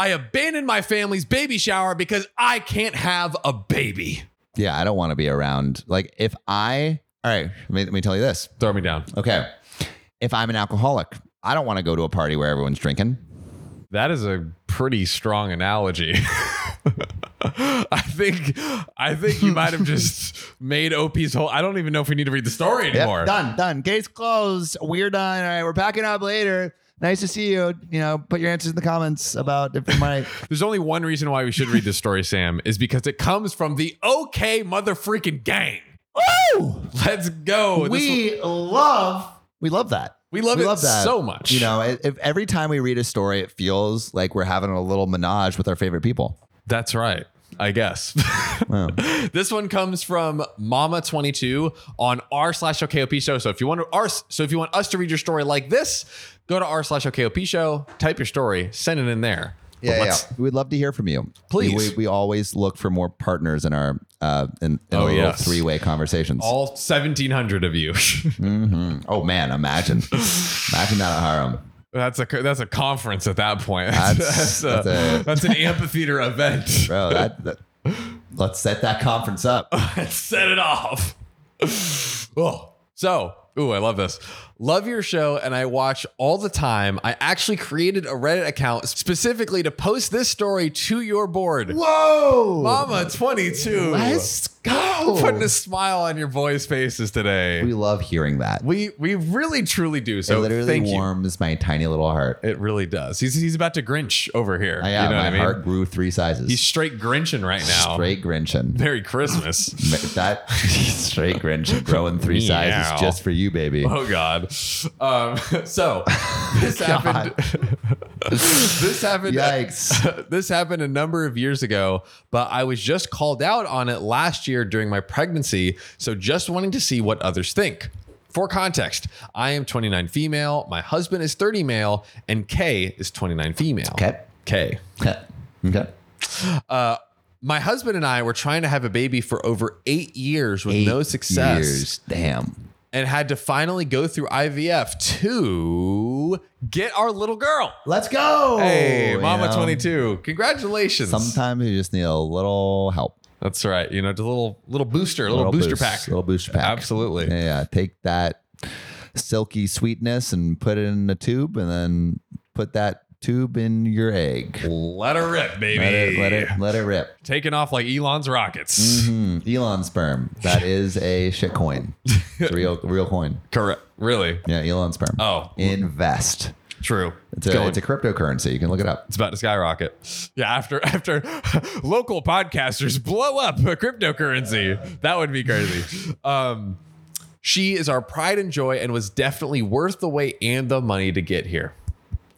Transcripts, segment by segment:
I abandoned my family's baby shower because I can't have a baby. Yeah, I don't want to be around. Like, if I, all right, let me, let me tell you this. Throw me down. Okay. If I'm an alcoholic, I don't want to go to a party where everyone's drinking. That is a pretty strong analogy. I think I think you might have just made OP's whole. I don't even know if we need to read the story anymore. Yep, done, done. Case closed. We're done. All right, we're packing up later. Nice to see you. You know, put your answers in the comments about if we might. There's only one reason why we should read this story, Sam, is because it comes from the OK mother freaking gang. Woo! Let's go. This We love, we love that. We love it so much. You know, if, if every time we read a story, it feels like we're having a little menage with our favorite people. That's right. I guess. Wow. this one comes from Mama22 on r slash OKOP show. So if you want to so if you want us to read your story like this, go to r slash OKOP show, type your story, send it in there. Yeah, yeah. We'd love to hear from you. Please. We, we, we always look for more partners in our uh in, in Oh, yes. three way conversations. All 1700 of you. oh man, imagine, imagine that at Harlem. That's a that's a conference at that point. That's- That's, a- that's a- that's an amphitheater event. Bro, that, that let's set that conference up. And set it off. oh, so, ooh, I love this. Love your show, and I watch all the time. I actually created a Reddit account specifically to post this story to your board. Whoa, Mama 22. let's go. Putting a smile on your boys' faces today. we love hearing that. We we really truly do. So it literally thank warms my tiny little heart. It really does. He's he's about to Grinch over here. I, yeah, you know my what I mean? heart grew three sizes. He's straight Grinching right now. straight Grinchin. Merry Christmas. that straight Grinch growing three Meow. sizes just for you, baby. Oh God. Um, so this happened. this happened. Yikes. this happened a number of years ago, but I was just called out on it last year during my pregnancy. So just wanting to see what others think. For context, I am 29 female, my husband is 30 male, and K is 29 female. Okay. K. okay. Okay. My husband and I were trying to have a baby for over eight years with Eight no success. Years. Damn. And had to finally go through IVF to get our little girl. Let's go. Hey, You Mama know, 22. Congratulations. Sometimes you just need a little help. That's right. You know, just a little little booster, a little, Little booster boost, pack. Little booster pack. Absolutely. Yeah, yeah. Take that silky sweetness and put it in a tube and then put that tube in your egg. Let her rip, baby. Let it let it let it rip. Taking off like Elon's rockets. Hmm, Elon sperm. That is a shit coin. It's a real real coin. Correct. Really? Yeah, Elon sperm. Oh, Invest. true. It's a, it's a cryptocurrency. You can look it up. It's about to skyrocket. Yeah, after after local podcasters blow up a cryptocurrency, that would be crazy. Um, she is our pride and joy, and was definitely worth the wait and the money to get here.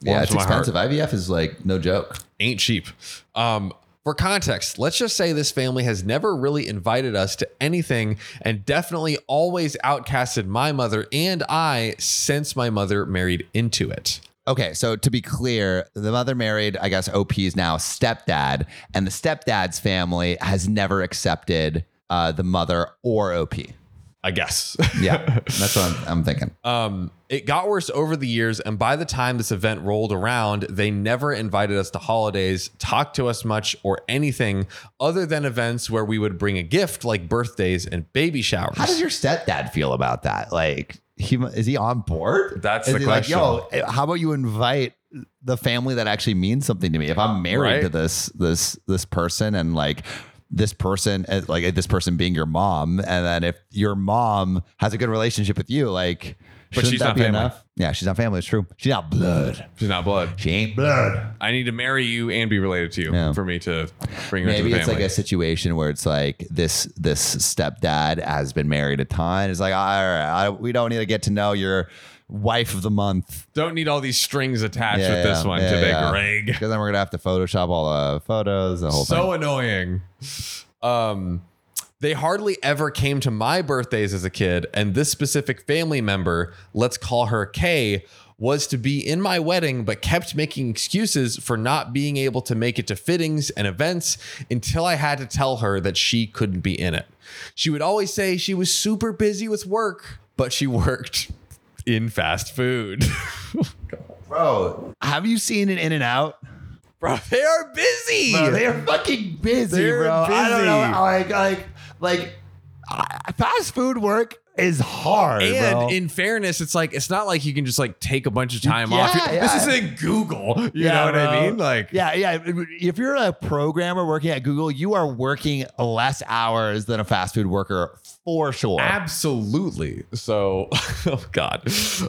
Yeah, it's my heart. expensive. IVF is like no joke. Ain't cheap. Um, for context, let's just say this family has never really invited us to anything and definitely always outcasted my mother and I since my mother married into it. Okay, so to be clear, the mother married, I guess OP is now stepdad, and the stepdad's family has never accepted uh, the mother or OP. I guess. Yeah, that's what I'm, I'm thinking. Um, it got worse over the years, and by the time this event rolled around, they never invited us to holidays, talked to us much, or anything other than events where we would bring a gift like birthdays and baby showers. How does your stepdad feel about that? Like, he is he on board? That's is the question. like, yo, how about you invite the family that actually means something to me? If I'm married Right. to this this this person and like this person uh, like this person being your mom and then if your mom has a good relationship with you like But she's not family. enough yeah she's not family it's true she's not blood She's not blood. she ain't blood I need to marry you and be related to you Yeah. for me to bring her into maybe the it's family. like a situation where it's like this this stepdad has been married a ton it's like all right I, we don't need to get to know your wife of the month Don't need all these strings attached Yeah, with this yeah, one yeah, today, yeah. Greg. because then we're gonna have to photoshop all the photos the whole So thing annoying. Um, they hardly ever came to my birthdays as a kid, and this specific family member, let's call her Kay, was to be in my wedding, but kept making excuses for not being able to make it to fittings and events until I had to tell her that she couldn't be in it. She would always say she was super busy with work, but she worked in fast food. bro have you seen an In-N-Out bro, they are busy. Bro, they are fucking busy, They're bro. I don't know. Like, like, like, fast food work is hard, and bro. in fairness, it's like it's not like you can just like take a bunch of time Yeah, off. yeah. This isn't Google. You Yeah, know what I mean? Like yeah, yeah. If you're a programmer working at Google, you are working less hours than a fast food worker for sure. Absolutely. So, oh God.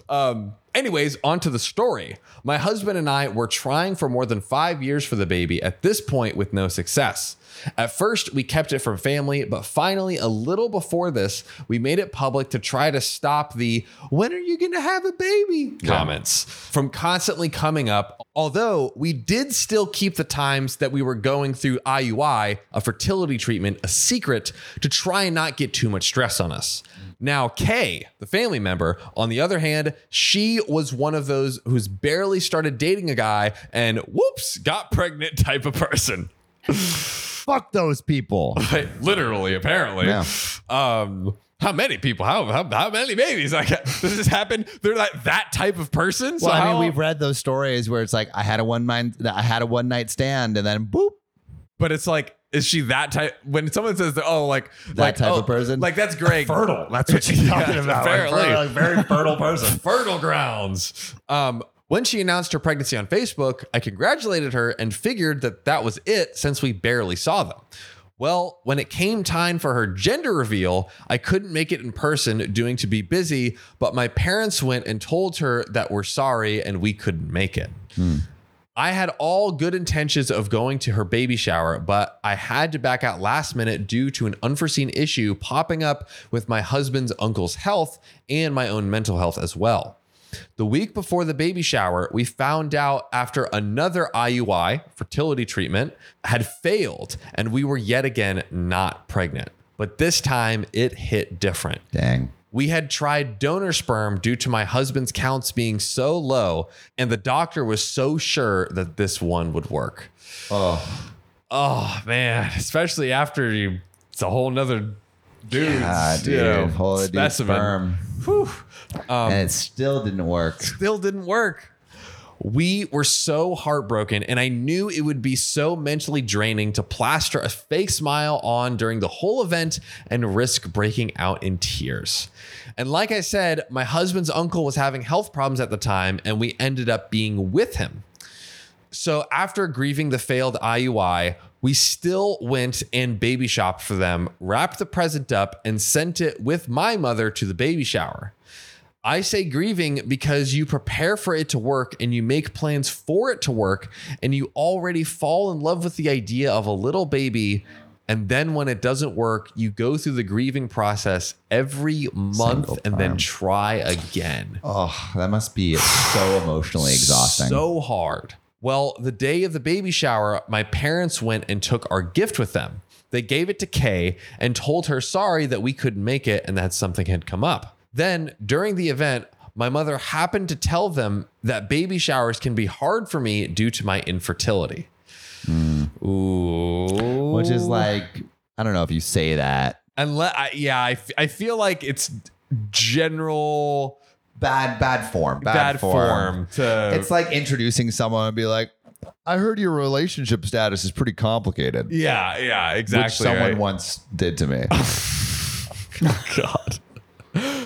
Um, anyways, on to the story. My husband and I were trying for more than five years for the baby at this point with no success. At first, we kept it from family, but finally, a little before this, we made it public to try to stop the when are you going to have a baby comments from constantly coming up. Although we did still keep the times that we were going through IUI, a fertility treatment, a secret to try and not get too much stress on us. Now, Kay, the family member, on the other hand, she was one of those who's barely started dating a guy and whoops, got pregnant type of person. Fuck those people. Literally, apparently. Yeah. Um, how many people? How, how how many babies? Like does this happen? They're like that type of person. So Well, I how, mean, we've read those stories where it's like I had a one night, I had a one night stand, and then boop. but it's like, is she that type? When someone says oh, like That like, type oh, of person? like that's great. Fertile. That's what she's talking Yeah, about. Like, apparently. fertile, like, very fertile person. fertile grounds. Um, when she announced her pregnancy on Facebook, I congratulated her and figured that that was it since we barely saw them. Well, when it came time for her gender reveal, I couldn't make it in person doing to be busy, but my parents went and told her that we're sorry and we couldn't make it. Hmm. I had all good intentions of going to her baby shower, but I had to back out last minute due to an unforeseen issue popping up with my husband's uncle's health and my own mental health as well. The week before the baby shower, we found out after another IUI, fertility treatment, had failed, and we were yet again not pregnant. But this time it hit different. Dang. We had tried donor sperm due to my husband's counts being so low, and the doctor was so sure that this one would work. Oh, Oh man, especially after you, it's a whole nother dude, you dude. know, Whole dude specimen. sperm. Whew. Um, and it still didn't work. Still didn't work. We were so heartbroken, and I knew it would be so mentally draining to plaster a fake smile on during the whole event and risk breaking out in tears. And like I said, my husband's uncle was having health problems at the time, and we ended up being with him. So after grieving the failed IUI, we still went and baby shopped for them, wrapped the present up, and sent it with my mother to the baby shower. I say grieving because you prepare for it to work and you make plans for it to work, and you already fall in love with the idea of a little baby. And then when it doesn't work, you go through the grieving process every month and then try again. Oh, that must be so emotionally exhausting. So hard. Well, the day of the baby shower, my parents went and took our gift with them. They gave it to Kay and told her sorry that we couldn't make it and that something had come up. Then, during the event, my mother happened to tell them that baby showers can be hard for me due to my infertility. Ooh. Hmm. which is like, I don't know if you say that. Unless, yeah, I, yeah, I, f- I feel like it's general Bad, bad form. Bad, bad, form. form. to It's like introducing someone and be like, I heard your relationship status is pretty complicated. yeah, yeah, exactly. Which someone right. once did to me. Oh, God.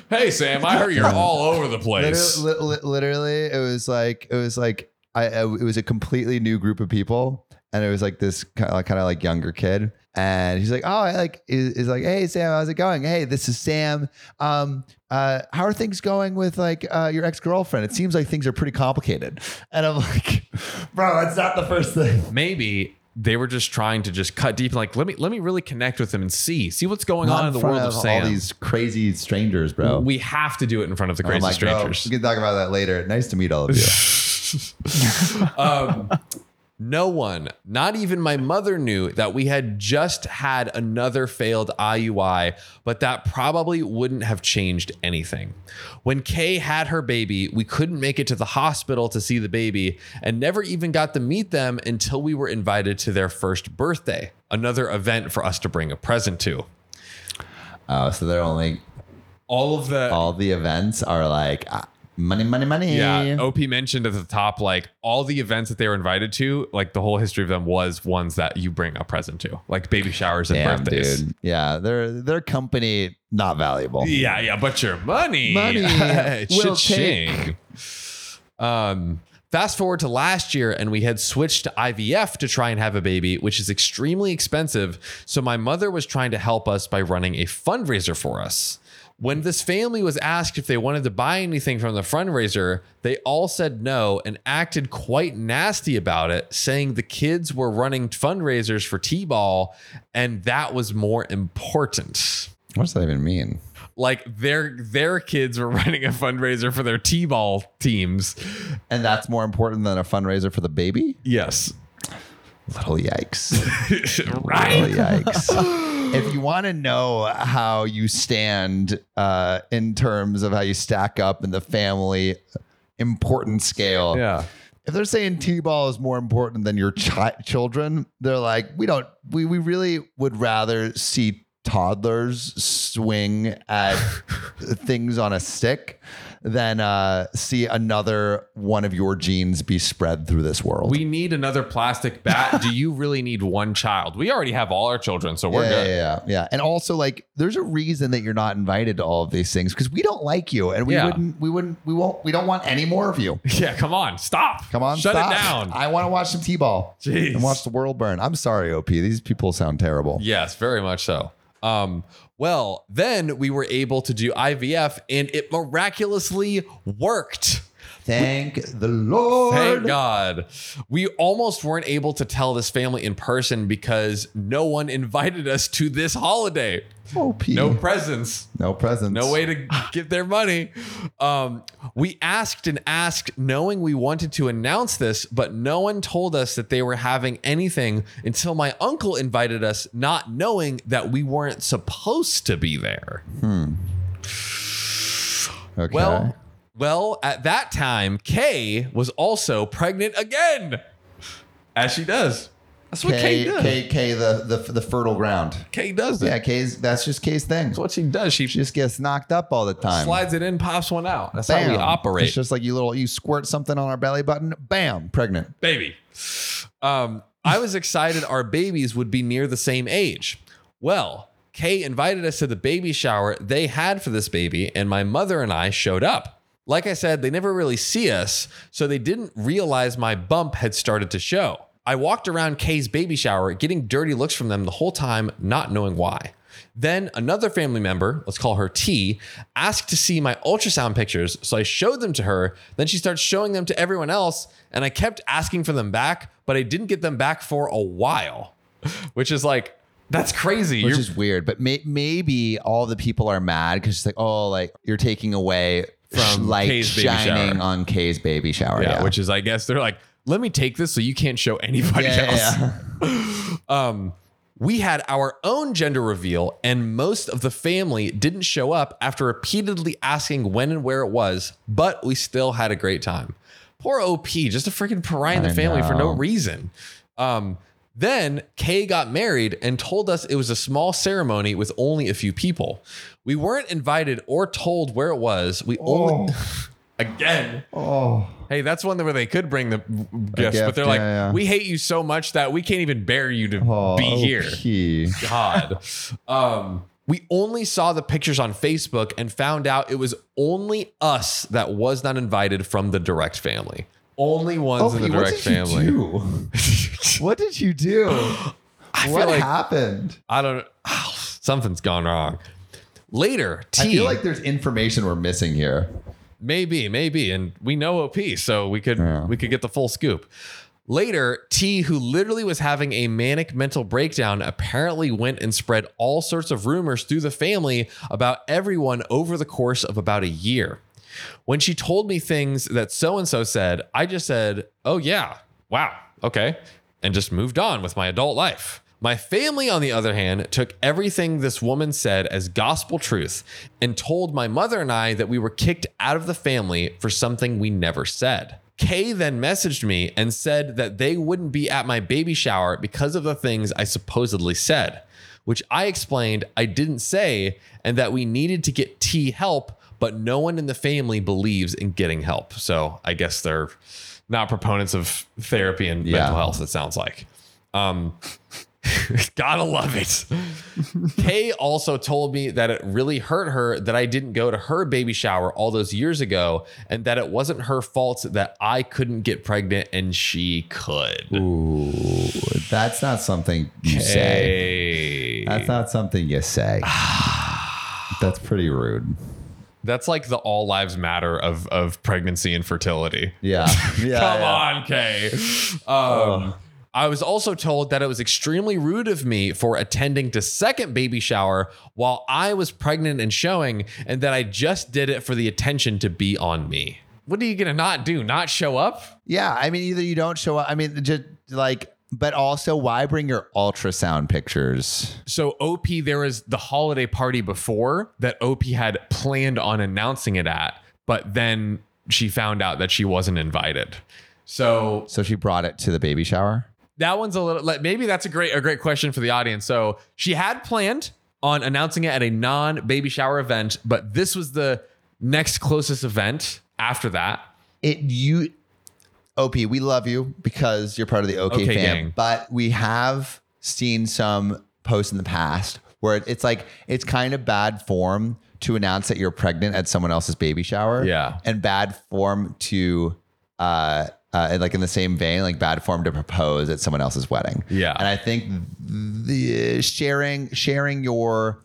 Hey Sam, I heard you're all over the place. literally, literally, it was like it was like I I- it was a completely new group of people, and it was like this kind of, kind of like younger kid, and he's like, oh, I like is, is like, hey Sam, how's it going? Hey, this is Sam. Um, uh, how are things going with like uh, your ex girlfriend? It seems like things are pretty complicated, and I'm like, bro, that's not the first thing. Maybe they were just trying to just cut deep like let me let me really connect with him and see see what's going Not on in the world of all Sam. these crazy strangers, bro. we have to do it in front of the crazy like, strangers. we can talk about that later. Nice to meet all of you. um, no one, not even my mother, knew that we had just had another failed IUI, but that probably wouldn't have changed anything. When Kay had her baby, we couldn't make it to the hospital to see the baby and never even got to meet them until we were invited to their first birthday, another event for us to bring a present to. Oh, so they're only All of the all the events are like uh, Money, money, money. Yeah, OP mentioned at the top like all the events that they were invited to, like the whole history of them was ones that you bring a present to, like baby showers and Damn, birthdays. dude. Yeah, their their company not valuable. Yeah, yeah, but your money, Money will Cha-ching. Um, fast forward to last year, and we had switched to IVF to try and have a baby, which is extremely expensive. So my mother was trying to help us by running a fundraiser for us. When this family was asked if they wanted to buy anything from the fundraiser, they all said no and acted quite nasty about it, saying the kids were running fundraisers for T ball and that was more important What does that even mean? like their their kids were running a fundraiser for their t-ball teams. And that's more important than a fundraiser for the baby? Yes. Little yikes. right? Little yikes. if you want to know how you stand uh, in terms of how you stack up in the family important scale, Yeah. if they're saying t-ball is more important than your chi- children they're like we don't we, we really would rather see toddlers swing at things on a stick than uh, see another one of your genes be spread through this world We need another plastic bat. Do you really need one child? We already have all our children, so we're yeah, good. yeah, yeah, yeah. And also, like, there's a reason that you're not invited to all of these things because we don't like you, and we Yeah. wouldn't, we wouldn't, we won't, we don't want any more of you. Yeah, come on, stop. Come on, shut stop. it down. I want to watch some t-ball Jeez. and watch the world burn. I'm sorry, OP. These people sound terrible. Yes, very much so. Um, well, then we were able to do IVF, and it miraculously worked. Thank the Lord. Thank God. We almost weren't able to tell this family in person because no one invited us to this holiday. OP. No presents. no presents. No way to give their money. Um, we asked and asked, knowing we wanted to announce this, but no one told us that they were having anything until my uncle invited us, not knowing that we weren't supposed to be there. Hmm. Okay. Well, well, at that time, Kay was also pregnant again, as she does. That's what Kay, K, does. K, K, the, the the fertile ground. Kay does it. Yeah, K's. That's just K's thing. That's what she does. She She just gets knocked up all the time. slides it in, pops one out. That's how we operate. It's just like you little, you squirt something on our belly button. Bam, pregnant. baby. Um, I was excited our babies would be near the same age. Well, Kay invited us to the baby shower they had for this baby, and my mother and I showed up. Like I said, they never really see us, so they didn't realize my bump had started to show. I walked around Kay's baby shower, getting dirty looks from them the whole time, not knowing why. Then another family member, let's call her T, asked to see my ultrasound pictures. So I showed them to her. Then she starts showing them to everyone else. And I kept asking for them back, but I didn't get them back for a while, which is like, that's crazy. which You're- is weird. But may, maybe all the people are mad because it's like, oh, like you're taking away From light Kay's baby shining shower. on Kay's baby shower. yeah, Yeah, which is, I guess, they're like, let me take this so you can't show anybody Yeah, else. yeah, um, we had our own gender reveal, and most of the family didn't show up after repeatedly asking when and where it was, but we still had a great time. Poor OP, just a freaking pariah in the I family for no know. reason. Um, then Kay got married and told us it was a small ceremony with only a few people. We weren't invited or told where it was. We only again. oh, Hey, that's one where they could bring the gifts, but they're like, yeah, yeah. we hate you so much that we can't even bear you to oh be here. God. Um, we only saw the pictures on Facebook and found out it was only us that was not invited from the direct family. Only ones in the direct did you family. do? what did you do? I what like happened? I don't. something's gone wrong. Later, T. I feel like there's information we're missing here. Maybe, maybe, and we know OP, so we could Yeah. we could get the full scoop. Later, T, who literally was having a manic mental breakdown, apparently went and spread all sorts of rumors through the family about everyone over the course of about a year. When she told me things that so and so said, I just said, "Oh yeah, wow, okay," and just moved on with my adult life. My family, on the other hand, took everything this woman said as gospel truth and told my mother and I that we were kicked out of the family for something we never said. Kay then messaged me and said that they wouldn't be at my baby shower because of the things I supposedly said, which I explained I didn't say and that we needed to get T help, but no one in the family believes in getting help. So I guess they're not proponents of therapy and Yeah. mental health, it sounds like. Um, gotta love it. Kay also told me that it really hurt her that I didn't go to her baby shower all those years ago and that it wasn't her fault that I couldn't get pregnant and she could. Ooh, that's not something you Kay. say. That's not something you say. that's pretty rude. That's like the all lives matter of of pregnancy and fertility. Yeah. Yeah. Come yeah. on, Kay. Um, I was also told that it was extremely rude of me for attending to second baby shower while I was pregnant and showing, and that I just did it for the attention to be on me. What are you gonna not do? Not show up? Yeah. I mean, either you don't show up. I mean, just like, but also, why bring your ultrasound pictures? So OP, there was the holiday party before that OP had planned on announcing it at, but then she found out that she wasn't invited. So So she brought it to the baby shower. That one's a little like maybe that's a great a great question for the audience. So she had planned on announcing it at a non baby shower event, but this was the next closest event after that. it you op we love you because you're part of the ok, OK fam gang. but we have seen some posts in the past where it's like it's kind of bad form to announce that you're pregnant at someone else's baby shower Yeah. and bad form to uh uh, like in the same vein, like bad form to propose at someone else's wedding. Yeah. and I think the sharing sharing your,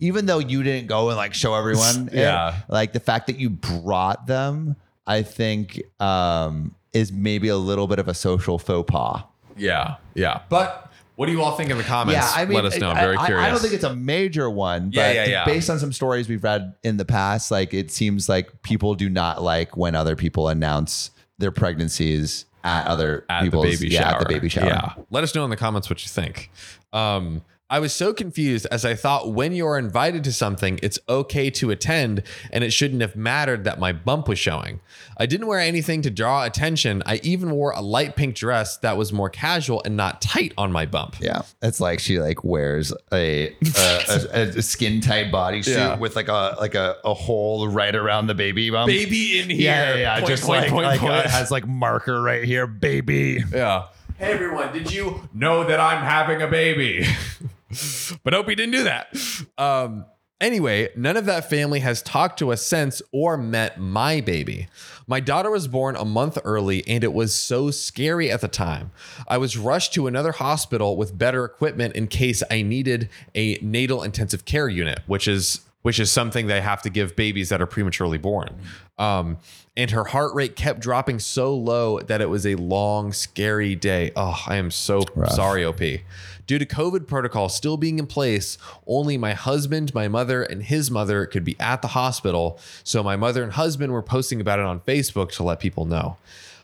even though you didn't go and like show everyone, it, Yeah. like the fact that you brought them, I think um, is maybe a little bit of a social faux pas. Yeah, yeah. But what do you all think in the comments? Yeah, I mean, let us know. I'm I- very I, curious. I don't think it's a major one, but Yeah, yeah, yeah. based on some stories we've read in the past, like it seems like people do not like when other people announce their pregnancies at other at the baby yeah, shower. at the baby shower. Yeah. Let us know in the comments what you think. Um, I was so confused as I thought when you're invited to something, it's okay to attend and it shouldn't have mattered that my bump was showing. I didn't wear anything to draw attention. I even wore a light pink dress that was more casual and not tight on my bump. Yeah, it's like she like wears a a, a, a skin tight bodysuit Yeah. with like a like a, a hole right around the baby bump. Baby in here. Yeah, yeah, yeah. Point, just point, like, point, like point. uh, it has like marker right here, baby. Yeah. Hey everyone, did you know that I'm having a baby? but hope he didn't do that. Um, anyway, none of that family has talked to us since or met my baby. My daughter was born a month early and it was so scary at the time. I was rushed to another hospital with better equipment in case I needed a natal intensive care unit, which is which is something they have to give babies that are prematurely born. Um, and her heart rate kept dropping so low that it was a long, scary day. Oh, I am so sorry, OP. Due to COVID protocol still being in place, only my husband, my mother, and his mother could be at the hospital. So my mother and husband were posting about it on Facebook to let people know.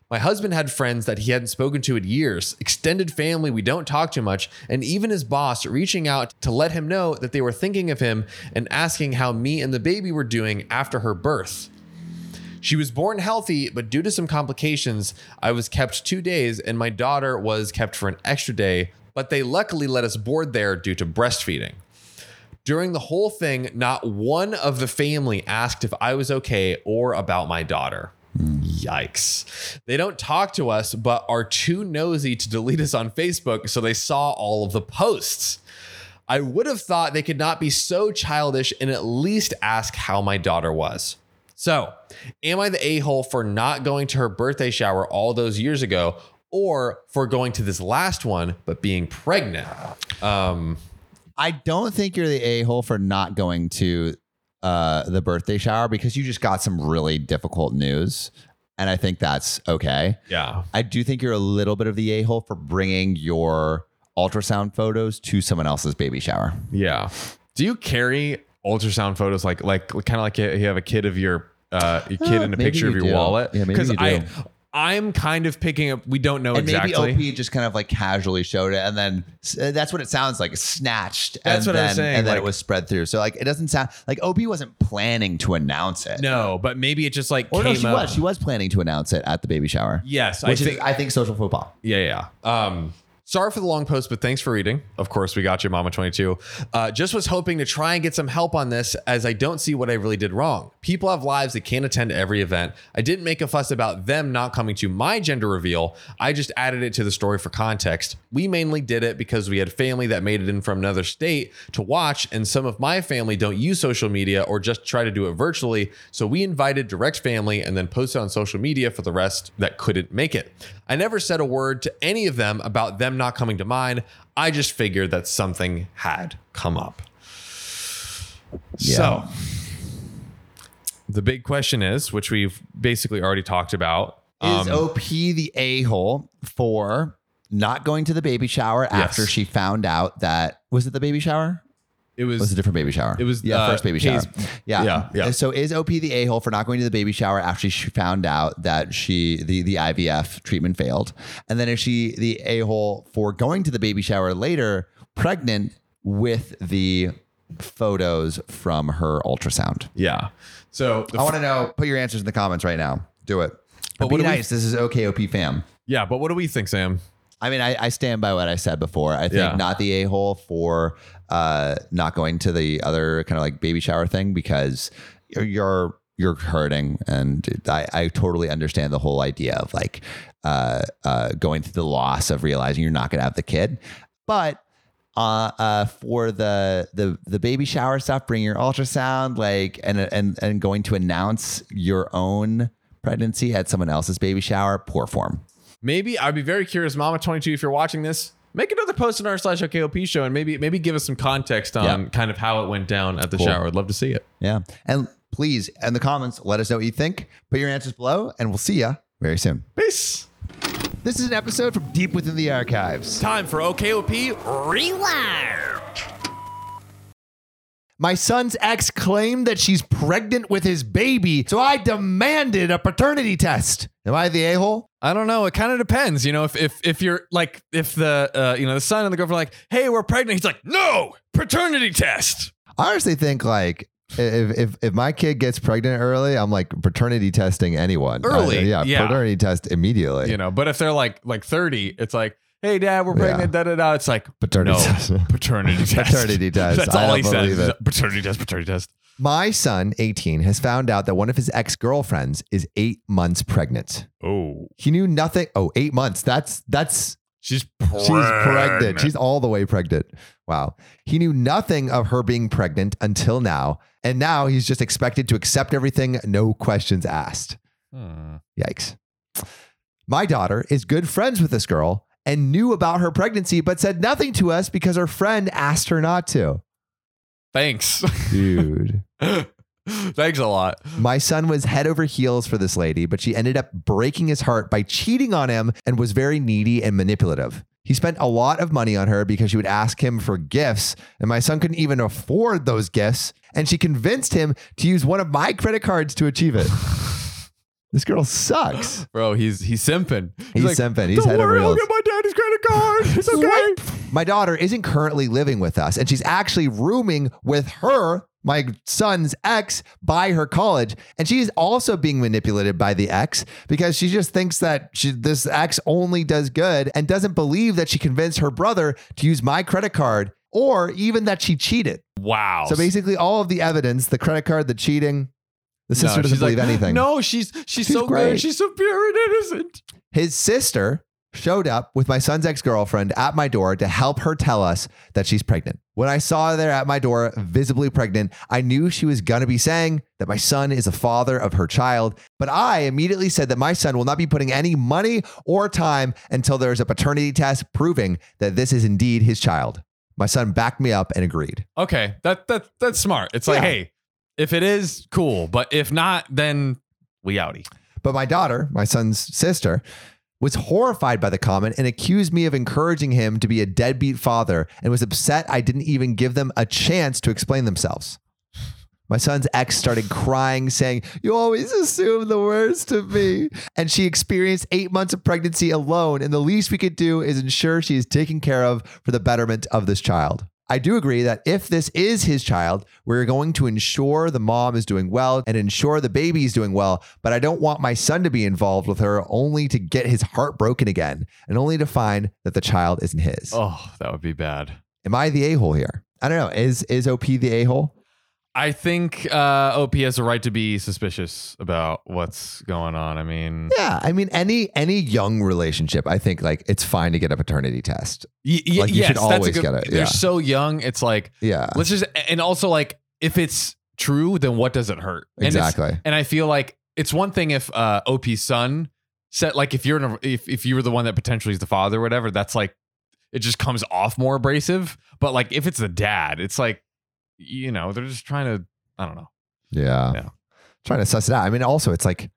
My husband had friends that he hadn't spoken to in years, extended family we don't talk too much, and even his boss reaching out to let him know that they were thinking of him and asking how me and the baby were doing after her birth. She was born healthy, but due to some complications, I was kept two days and my daughter was kept for an extra day, but they luckily let us board there due to breastfeeding. During the whole thing, not one of the family asked if I was okay or about my daughter. Yikes. They don't talk to us, but are too nosy to delete us on Facebook, so they saw all of the posts. I would have thought they could not be so childish and at least ask how my daughter was. So, am I the a hole for not going to her birthday shower all those years ago, or for going to this last one but being pregnant? Um, I don't think you're the a hole for not going to uh, the birthday shower because you just got some really difficult news, and I think that's okay. yeah. I do think you're a little bit of the a hole for bringing your ultrasound photos to someone else's baby shower. Yeah. Do you carry ultrasound photos like like kind of like you you have a kid of your uh kid Uh, in a picture of your do. wallet? Yeah, maybe you I do. I'm kind of picking up. We don't know and exactly. maybe OP just kind of like casually showed it, and then uh, that's what it sounds like, snatched. That's and what I'm then, saying, And then like- it was spread through. So like, it doesn't sound like OP wasn't planning to announce it. no, but maybe it just like or came no, she up. was. She was planning to announce it at the baby shower. Yes, I think. is, I think social football. yeah, yeah. Um, Sorry for the long post, but thanks for reading. Of course, we got you, Mama 22. Uh, just was hoping to try and get some help on this as I don't see what I really did wrong. People have lives that can't attend every event. I didn't make a fuss about them not coming to my gender reveal. I just added it to the story for context. We mainly did it because we had family that made it in from another state to watch, and some of my family don't use social media or just try to do it virtually. So we invited direct family and then posted on social media for the rest that couldn't make it. I never said a word to any of them about them not coming to mind. I just figured that something had come up. Yeah. So, the big question is, which we've basically already talked about. Is um, OP the a hole for not going to the baby shower after Yes. she found out that was it the baby shower? It was, was a different baby shower. It was, yeah, uh, first baby shower. Yeah, yeah, yeah. So is OP the a hole for not going to the baby shower after she found out that she the the IVF treatment failed, and then is she the a hole for going to the baby shower later, pregnant with the photos from her ultrasound? yeah. So I want to know. Put your answers in the comments right now. Do it. But be do we- nice. this is OKOP fam. yeah, but what do we think, Sam? I mean, I, I stand by what I said before. I think Yeah. not the a hole for uh, not going to the other kind of like baby shower thing because you're you're, you're hurting, and I, I totally understand the whole idea of like uh, uh, going through the loss of realizing you're not going to have the kid, but. Uh, uh, for the the the baby shower stuff, bring your ultrasound, like, and and and going to announce your own pregnancy at someone else's baby shower, poor form. Maybe I'd be very curious, Mama 22, if you're watching this, make another post on our slash OKOP show and maybe maybe give us some context on Yeah. kind of how it went down at the Cool. shower. I'd love to see it. Yeah. And please, in the comments, let us know what you think. Put your answers below, and we'll see you very soon. Peace. This is an episode from deep within the archives. Time for OKOP Rewind. My son's ex claimed that she's pregnant with his baby, so I demanded a paternity test. Am I the a hole? I don't know. It kind of depends. You know, if if if you're like if the uh, you know the son and the girlfriend are like, hey, we're pregnant. He's like, no, paternity test. I honestly think like if, if if my kid gets pregnant early, I'm like paternity testing anyone. Early, Uh, yeah, yeah. paternity test immediately. You know, but if they're like like 30, it's like, hey, dad, we're pregnant. Da da da. It's like Paternity no, test. paternity test. Paternity test. That's I all he says. it. Paternity test. Paternity test. My son, 18, has found out that one of his ex girlfriends is eight months pregnant. Oh, He knew nothing. Oh, eight months. That's that's she's she's pregnant. She's all the way pregnant. Wow. He knew nothing of her being pregnant until now. And now he's just expected to accept everything, no questions asked. Hmm. Yikes. My daughter is good friends with this girl and knew about her pregnancy, but said nothing to us because her friend asked her not to. Thanks. Dude. Thanks a lot. My son was head over heels for this lady, but she ended up breaking his heart by cheating on him and was very needy and manipulative. He spent a lot of money on her because she would ask him for gifts, and my son couldn't even afford those gifts. And she convinced him to use one of my credit cards to achieve it. this girl sucks. Bro, he's he's simping. He's like, simping. He's Don't head over worry, I'll heels. get my daddy's credit card. It's okay. My daughter isn't currently living with us, and she's actually rooming with her, my son's ex, by her college. And she's also being manipulated by the ex because she just thinks that she, this ex only does good and doesn't believe that she convinced her brother to use my credit card or even that she cheated. Wow. So basically, all of the evidence the credit card, the cheating, the sister No, doesn't she's believe like, anything. No, she's she's, She's so great. good. She's so pure and innocent. His sister showed up with my son's ex girlfriend at my door to help her tell us that she's pregnant. When I saw her there at my door, visibly pregnant, I knew she was going to be saying that my son is the father of her child. But I immediately said that my son will not be putting any money or time until there is a paternity test proving that this is indeed his child. My son backed me up and agreed. Okay, that that that's smart. It's like, Yeah. hey, if it is, cool. But if not, then we outie. But my daughter, my son's sister, was horrified by the comment and accused me of encouraging him to be a deadbeat father and was upset I didn't even give them a chance to explain themselves. My son's ex started crying, saying, You always assume the worst of me. And she experienced eight months of pregnancy alone. And the least we could do is ensure she is taken care of for the betterment of this child. I do agree that if this is his child, we're going to ensure the mom is doing well and ensure the baby is doing well. But I don't want my son to be involved with her only to get his heart broken again and only to find that the child isn't his. Oh, that would be bad. Am I the a hole here? I don't know. Is is OP the a hole? I think uh, OP has a right to be suspicious about what's going on. I mean, Yeah, I mean any any young relationship, I think like it's fine to get a paternity test. y- y- Like, you yes, should always good- get it, They're yeah. so young. It's like Yeah, let's just and also like if it's true, then what does it hurt? And exactly. And I feel like it's one thing if uh, OP's son said like if you're in a, if if you were the one that potentially is the father or whatever, that's like it just comes off more abrasive. But like if it's the dad, it's like you know they're just trying to I don't know. Yeah. Yeah. Trying to suss it out. I mean, also it's like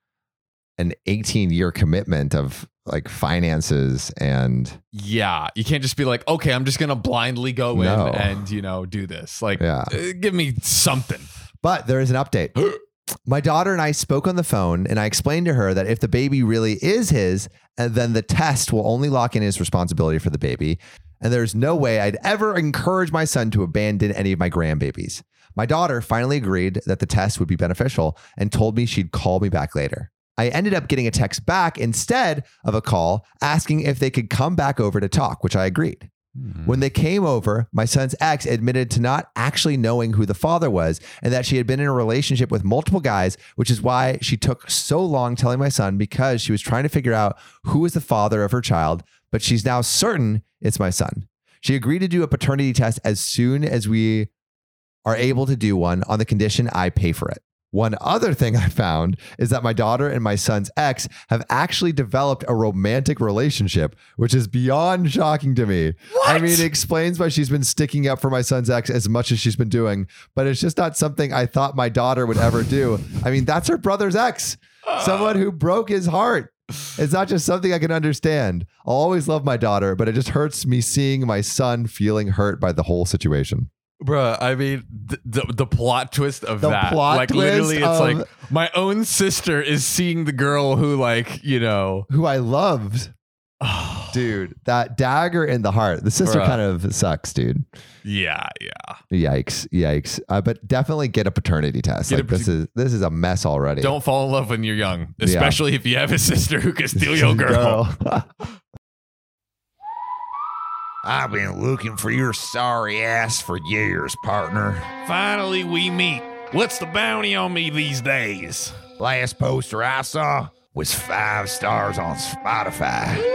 an 18 year commitment of like finances and Yeah, you can't just be like, okay, I'm just gonna blindly go No. in and you know do this. Like, Yeah. uh, give me something. but there is an update. My daughter and I spoke on the phone and I explained to her that if the baby really is his, then the test will only lock in his responsibility for the baby. And there's no way I'd ever encourage my son to abandon any of my grandbabies. My daughter finally agreed that the test would be beneficial and told me she'd call me back later. I ended up getting a text back instead of a call asking if they could come back over to talk, which I agreed. Hmm. When they came over, my son's ex admitted to not actually knowing who the father was and that she had been in a relationship with multiple guys, which is why she took so long telling my son because she was trying to figure out who was the father of her child, but she's now certain it's my son. She agreed to do a paternity test as soon as we are able to do one on the condition I pay for it. One other thing I found is that my daughter and my son's ex have actually developed a romantic relationship, which is beyond shocking to me. What? I mean, it explains why she's been sticking up for my son's ex as much as she's been doing, but it's just not something I thought my daughter would ever do. I mean, that's her brother's ex, ah. someone who broke his heart. It's not just something I can understand. I'll always love my daughter, but it just hurts me seeing my son feeling hurt by the whole situation. Bruh, I mean, the, the, the plot twist of The that. plot like, literally, it's of- like my own sister is seeing the girl who, like, you know, Who I loved, dude. That dagger in the heart. The sister Bruh. kind of sucks, dude. yeah, yeah. Yikes, yikes. Uh, but definitely get a paternity test. Get like this is this is a mess already. Don't fall in love when you're young, especially if you have a sister who can steal your girl. I've been looking for your sorry ass for years, partner. Finally, we meet. What's the bounty on me these days? Last poster I saw was five stars on Spotify.